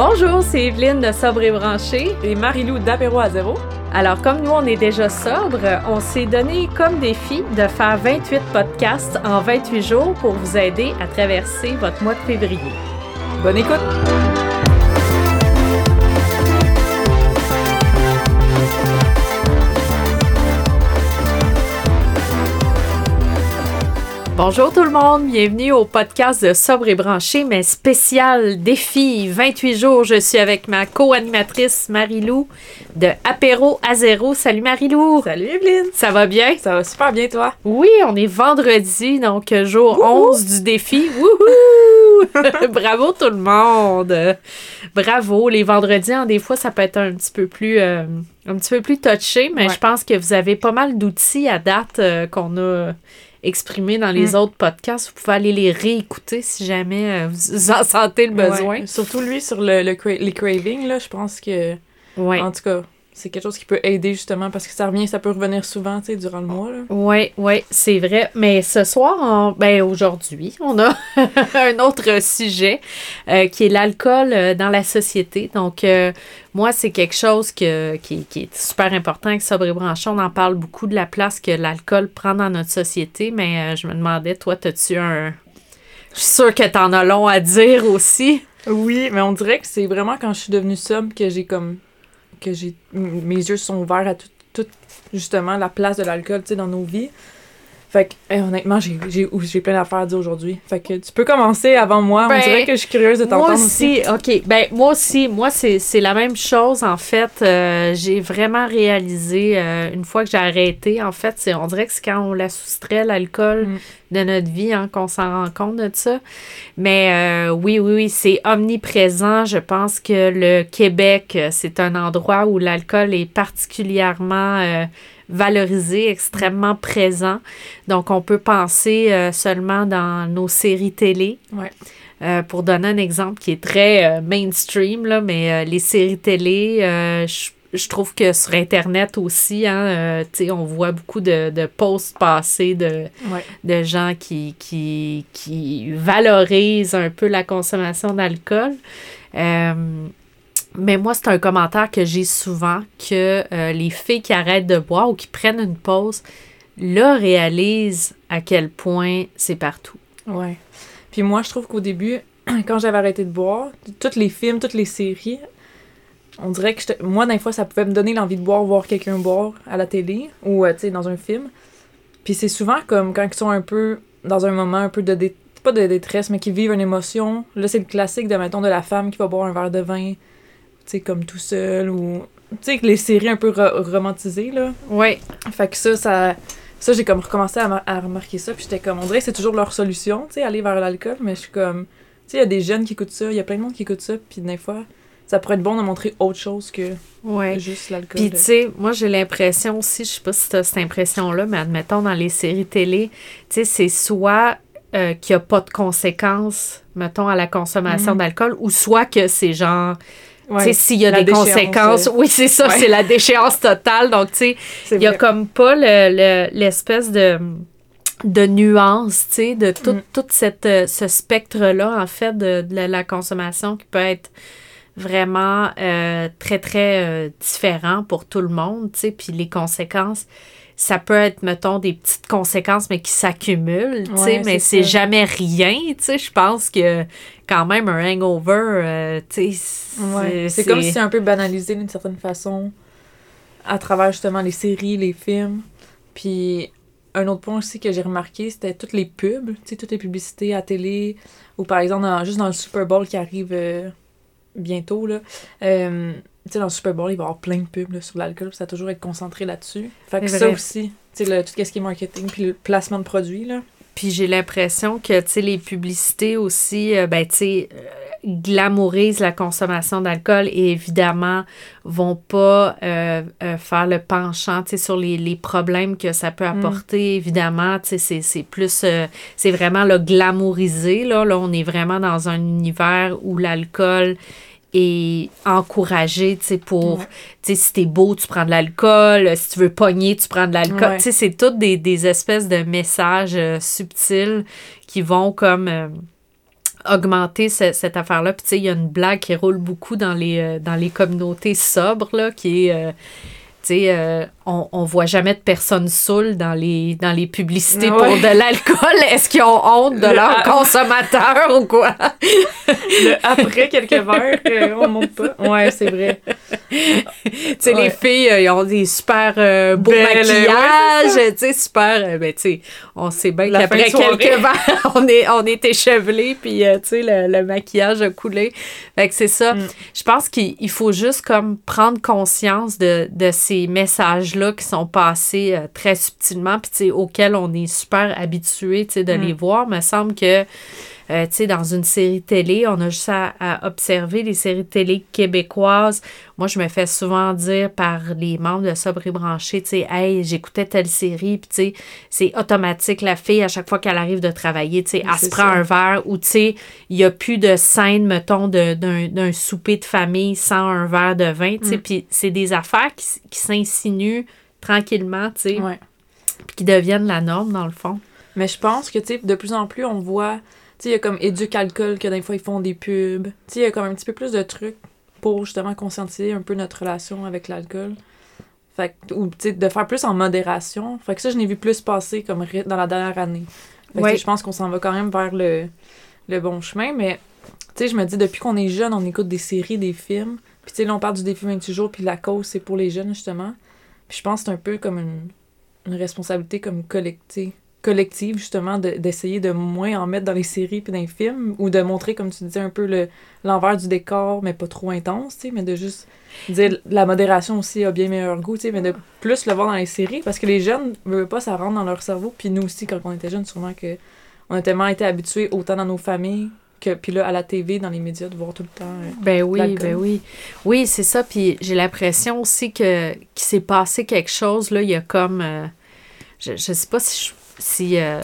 Bonjour, c'est Evelyne de Sobre et Branché. Et Marilou d'Apéro à zéro. Alors, comme nous, on est déjà sobre, on s'est donné comme défi de faire 28 podcasts en 28 jours pour vous aider à traverser votre mois de février. Bonne écoute! Bonjour tout le monde, bienvenue au podcast de Sobre et Branché, mais spécial défi 28 jours. Je suis avec ma co-animatrice Marilou de Apéro à zéro. Salut Marilou! Salut Evelyne! Ça va bien? Ça va super bien toi? Oui, on est vendredi, donc jour 11 du défi. Wouhou! Bravo tout le monde! Bravo! Les vendredis, hein, des fois, ça peut être un petit peu plus... Euh, un petit peu plus touché, mais je pense que vous avez pas mal d'outils à date euh, qu'on a exprimés dans les mm. autres podcasts. Vous pouvez aller les réécouter si jamais euh, vous en sentez le besoin. Surtout lui sur le, les cravings, là, je pense que. Ouais. En tout cas, c'est quelque chose qui peut aider justement parce que ça revient, ça peut revenir souvent, tu sais, durant le mois. Oui, oui, c'est vrai. Mais ce soir, ben aujourd'hui, on a un autre sujet euh, qui est l'alcool euh, dans la société. Donc, euh, moi, c'est quelque chose que, qui, est super important avec Sobre Branchon. On en parle beaucoup de la place que l'alcool prend dans notre société, mais je me demandais, toi, as-tu un. Je suis sûre que t'en as long à dire aussi? Oui, mais on dirait que c'est vraiment quand je suis devenue somme que j'ai comme que j'ai mes yeux sont ouverts à tout, tout justement la place de l'alcool dans nos vies. Fait que, honnêtement, j'ai, j'ai, plein d'affaires à dire aujourd'hui. Fait que tu peux commencer avant moi. On ben, dirait que je suis curieuse de t'entendre moi aussi. OK. Ben, moi aussi. Moi, c'est, la même chose, en fait. Euh, j'ai vraiment réalisé, euh, une fois que j'ai arrêté, en fait, c'est, on dirait que c'est quand on la soustrait, l'alcool, mm. De notre vie, hein, qu'on s'en rend compte de ça. Mais euh, oui, oui, oui, c'est omniprésent. Je pense que le Québec, c'est un endroit où l'alcool est particulièrement valorisé, extrêmement présent. Donc, on peut penser euh, seulement dans nos séries télé. Euh, pour donner un exemple qui est très euh, mainstream, là, mais les séries télé, je, trouve que sur Internet aussi, hein, on voit beaucoup de, de posts passés de, de gens qui, qui, qui valorisent un peu la consommation d'alcool. Mais moi, c'est un commentaire que j'ai souvent que euh, les filles qui arrêtent de boire ou qui prennent une pause, là, réalisent à quel point c'est partout. Ouais. Puis moi, je trouve qu'au début, quand j'avais arrêté de boire, tous les films, toutes les séries, on dirait que moi, des fois, ça pouvait me donner l'envie de boire, voir quelqu'un boire à la télé ou, euh, tu sais, dans un film. Puis c'est souvent comme quand ils sont un peu dans un moment un peu de pas de détresse, mais qui vivent une émotion. Là, c'est le classique de, mettons, de la femme qui va boire un verre de vin sais, comme tout seul ou. Tu sais, les séries un peu romantisées, là. Ouais. Fait que ça, ça. Ça, j'ai comme recommencé à, remarquer ça, puis j'étais comme, on dirait que c'est toujours leur solution, tu sais, aller vers l'alcool, mais je suis comme, tu sais, il y a des jeunes qui écoutent ça, il y a plein de monde qui écoute ça, puis des fois, ça pourrait être bon de montrer autre chose que juste l'alcool. Puis tu sais, moi j'ai l'impression aussi, je sais pas si tu as cette impression-là, mais admettons dans les séries télé, tu sais, c'est soit euh, qu'il n'y a pas de conséquences, mettons, à la consommation mhm. d'alcool, ou soit que c'est genre sais, s'il y a des conséquences, oui, c'est ça, c'est la déchéance totale. Donc, tu sais, il n'y a comme pas l'espèce de de nuance, tu sais, de tout, mm. cette, euh, ce spectre-là, en fait, de, la consommation qui peut être vraiment euh, très, très euh, différent pour tout le monde, tu sais, puis les conséquences ça peut être, mettons, des petites conséquences, mais qui s'accumulent, tu sais, mais c'est jamais rien, tu sais. Je pense que quand même un hangover, euh, tu sais, c'est comme si c'est un peu banalisé d'une certaine façon à travers justement les séries, les films. Puis un autre point aussi que j'ai remarqué, c'était toutes les pubs, tu sais, toutes les publicités à télé, ou par exemple, juste dans le Super Bowl qui arrive bientôt, là. Euh, tu sais, dans le Super Bowl, il va y avoir plein de pubs sur l'alcool, ça va toujours être concentré là-dessus. Fait que ça aussi, tu sais, tout ce qui est marketing, puis le placement de produits, là. Puis j'ai l'impression que, tu sais, les publicités aussi, euh, ben, tu sais, euh, glamourisent la consommation d'alcool et évidemment vont pas euh, faire le penchant tu sais, sur les, les, problèmes que ça peut mm. apporter. Évidemment, tu sais, c'est plus, c'est vraiment le glamourisé. Là. là, on est vraiment dans un univers où l'alcool et encourager, tu sais, pour, tu sais, si t'es beau, tu prends de l'alcool, si tu veux pogner, tu prends de l'alcool. Tu sais, c'est toutes des, espèces de messages euh, subtils qui vont comme euh, augmenter cette affaire-là. Puis, tu sais, il y a une blague qui roule beaucoup dans les, dans les communautés sobres, là, qui est euh, on, on voit jamais de personnes saoules dans les, dans les publicités pour de l'alcool. Est-ce qu'ils ont honte de leurs consommateurs ou quoi? après quelques verres, euh, on monte pas. Ouais, c'est vrai. tu sais, les filles, euh, ils ont des super beaux maquillages, tu sais, super... ben, tu sais, on sait bien qu'après quelques verres, on est, on est échevelé, puis, tu sais, le, maquillage a coulé. Fait que c'est ça. Mm. Je pense qu'il faut juste comme prendre conscience de, de ces messages-là qui sont passés euh, très subtilement, puis auxquels on est super habitué de les mm. voir. me semble que euh, dans une série télé, on a juste à, observer les séries télé québécoises. Moi, je me fais souvent dire par les membres de Sobre et Branché, tu sais, hey, j'écoutais telle série, puis tu sais, c'est automatique, la fille, à chaque fois qu'elle arrive de travailler, tu sais, elle se prend un verre, ou tu sais, il n'y a plus de scène, mettons, d'un souper de famille sans un verre de vin, tu sais, mm. puis c'est des affaires qui, qui s'insinuent tranquillement, tu sais, puis qui deviennent la norme, dans le fond. Mais je pense que, tu sais, de plus en plus, on voit sais, il y a comme Éduc Alcool, que des fois ils font des pubs. Tu sais, il y a comme un petit peu plus de trucs pour justement conscientiser un peu notre relation avec l'alcool. Fait ou tu sais, de faire plus en modération. Fait que ça, je n'ai vu plus passer comme dans la dernière année. Fait je pense qu'on s'en va quand même vers le, le bon chemin, mais tu sais, je me dis, depuis qu'on est jeune, on écoute des séries, des films. Puis tu sais, là, on parle du défi 28 jours, puis la cause, c'est pour les jeunes, justement. Puis je pense que c'est un peu comme une, une responsabilité comme collective collective, justement, d'essayer de, moins en mettre dans les séries puis dans les films, ou de montrer, comme tu disais, un peu le l'envers du décor, mais pas trop intense, tu sais, mais de juste dire la modération aussi a bien meilleur goût, tu sais, mais de plus le voir dans les séries, parce que les jeunes ne veulent pas, ça rentre dans leur cerveau, puis nous aussi, quand on était jeunes, sûrement que on a tellement été habitués, autant dans nos familles, que puis là à la TV dans les médias de voir tout le temps euh, ben oui ben oui. Oui c'est ça puis j'ai l'impression aussi que qu'il s'est passé quelque chose là il y a comme euh, je, je sais pas si je si. Euh,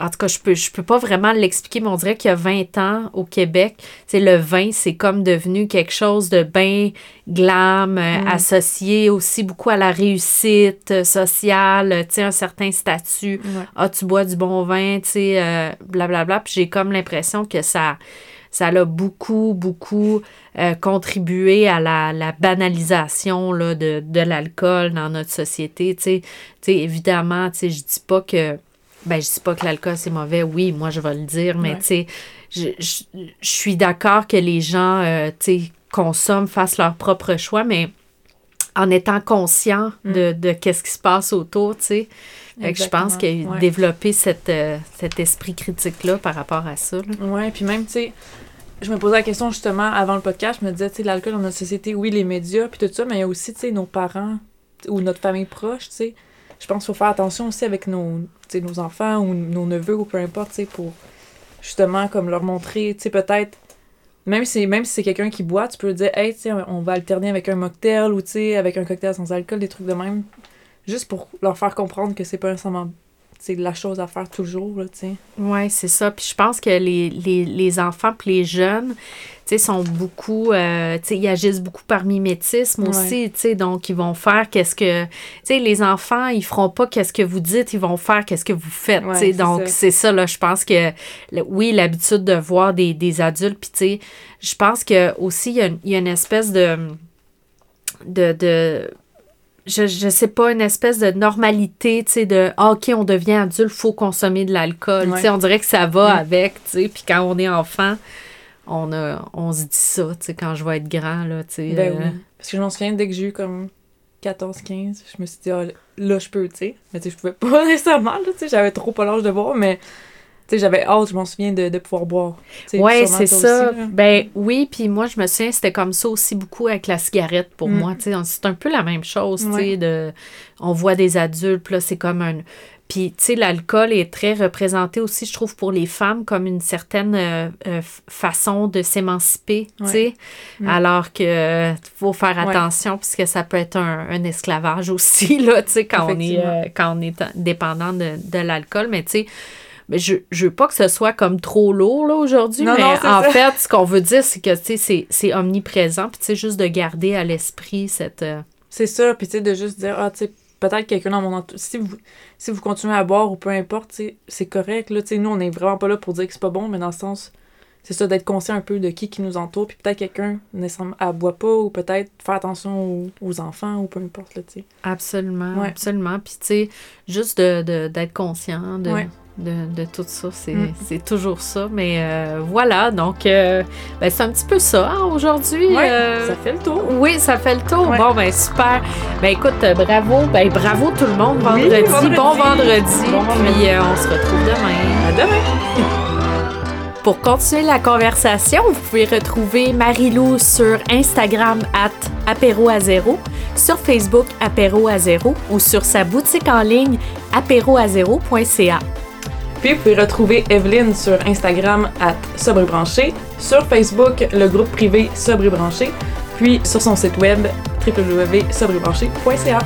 en tout cas, je peux, je peux pas vraiment l'expliquer, mais on dirait qu'il y a 20 ans au Québec, c'est le vin, c'est comme devenu quelque chose de bien glam, euh, mm. associé aussi beaucoup à la réussite euh, sociale, tu sais, un certain statut. Ah, tu bois du bon vin, tu sais, blablabla. Puis j'ai comme l'impression que ça ça a beaucoup, beaucoup contribué à la, banalisation là, de, de l'alcool dans notre société. Tu sais, évidemment, je dis pas que. Ben, je dis pas que l'alcool c'est mauvais, oui, moi je vais le dire, mais tu sais, je, suis d'accord que les gens, euh, tu sais, consomment, fassent leur propre choix, mais en étant conscient mm. de, de qu'est-ce qui se passe autour, tu sais. Je pense qu'il a développé cette, euh, cet esprit critique-là par rapport à ça. Oui, puis même, tu sais, je me posais la question justement avant le podcast, je me disais, tu sais, l'alcool dans notre société, oui, les médias, puis tout ça, mais il y a aussi, tu sais, nos parents ou notre famille proche, tu sais. Je pense qu'il faut faire attention aussi avec nos, nos enfants ou nos neveux ou peu importe, pour justement comme leur montrer, tu sais, peut-être, même si, même si c'est quelqu'un qui boit, tu peux dire, hey, tu on va alterner avec un mocktail ou, tu sais, avec un cocktail sans alcool, des trucs de même, juste pour leur faire comprendre que c'est pas nécessairement c'est la chose à faire toujours, tu sais. Oui, c'est ça. Puis je pense que les, les, les enfants puis les jeunes, sais, sont beaucoup, euh, tu sais, ils agissent beaucoup par mimétisme aussi, tu sais, donc ils vont faire qu'est-ce que, tu sais, les enfants, ils feront pas qu'est-ce que vous dites, ils vont faire qu'est-ce que vous faites, tu sais, donc c'est ça, là, je pense que, oui, l'habitude de voir des, des adultes, puis tu sais, je pense que aussi, il y a, y a, une espèce de, de, de je, je sais pas, une espèce de normalité, tu sais, de ah, OK, on devient adulte, faut consommer de l'alcool. Tu sais, on dirait que ça va avec, tu sais, puis quand on est enfant, on, a, on se dit ça, tu sais, quand je vais être grand, là, tu sais. Ben oui. Euh. Parce que je m'en souviens, dès que j'ai eu comme 14-15, je me suis dit, ah, là, je peux, tu sais. Mais tu sais, je pouvais pas nécessairement, là, tu sais, j'avais trop pas l'âge de boire, mais sais, j'avais hâte, je m'en souviens, de, de pouvoir boire. Ouais, c'est ça. ben oui, puis moi, je me souviens, c'était comme ça aussi beaucoup avec la cigarette pour mm. moi. Tu sais, c'est un peu la même chose, tu sais, de... On voit des adultes, là, c'est comme un puis, tu sais, l'alcool est très représenté aussi, je trouve, pour les femmes comme une certaine euh, euh, façon de s'émanciper, tu sais. Mm. Alors que faut faire attention puisque ça peut être un, esclavage aussi, là, tu sais, quand, on est, euh, quand on est dépendant de, de l'alcool. Mais, tu sais, mais je, je veux pas que ce soit comme trop lourd, là, aujourd'hui. Mais en fait, ce qu'on veut dire, c'est que, tu sais, c'est omniprésent. Puis, tu sais, juste de garder à l'esprit cette... C'est ça. Puis, tu sais, de juste dire, ah, tu sais, peut-être quelqu'un dans mon entourage. Si vous, si vous continuez à boire ou peu importe, c'est correct. Là, nous, on est vraiment pas là pour dire que c'est pas bon, mais dans le sens, c'est ça, d'être conscient un peu de qui qui nous entoure, puis peut-être quelqu'un, nécessairement, elle boit pas, ou peut-être faire attention aux, enfants, ou peu importe, là, tu sais. Absolument, absolument. Puis, tu sais, juste d'être de, d'être conscient de, de, de, tout ça, c'est mm. toujours ça. Mais euh, voilà, donc, euh, ben, c'est un petit peu ça hein, aujourd'hui. Euh, ça fait le tour. Oui, ça fait le tour. Bon, ben, super. Ben, écoute, bravo. Ben, bravo tout le monde. Vendredi. Bon vendredi. Bon vendredi. Puis, on se retrouve demain. À demain. Pour continuer la conversation, vous pouvez retrouver Marilou sur Instagram at apéro à zéro, sur Facebook apéro à zéro ou sur sa boutique en ligne apéroazéro.ca. Puis vous pouvez retrouver Evelyne sur Instagram at sobrebranché, sur Facebook le groupe privé Sobre puis sur son site web www.sobrebranché.ca.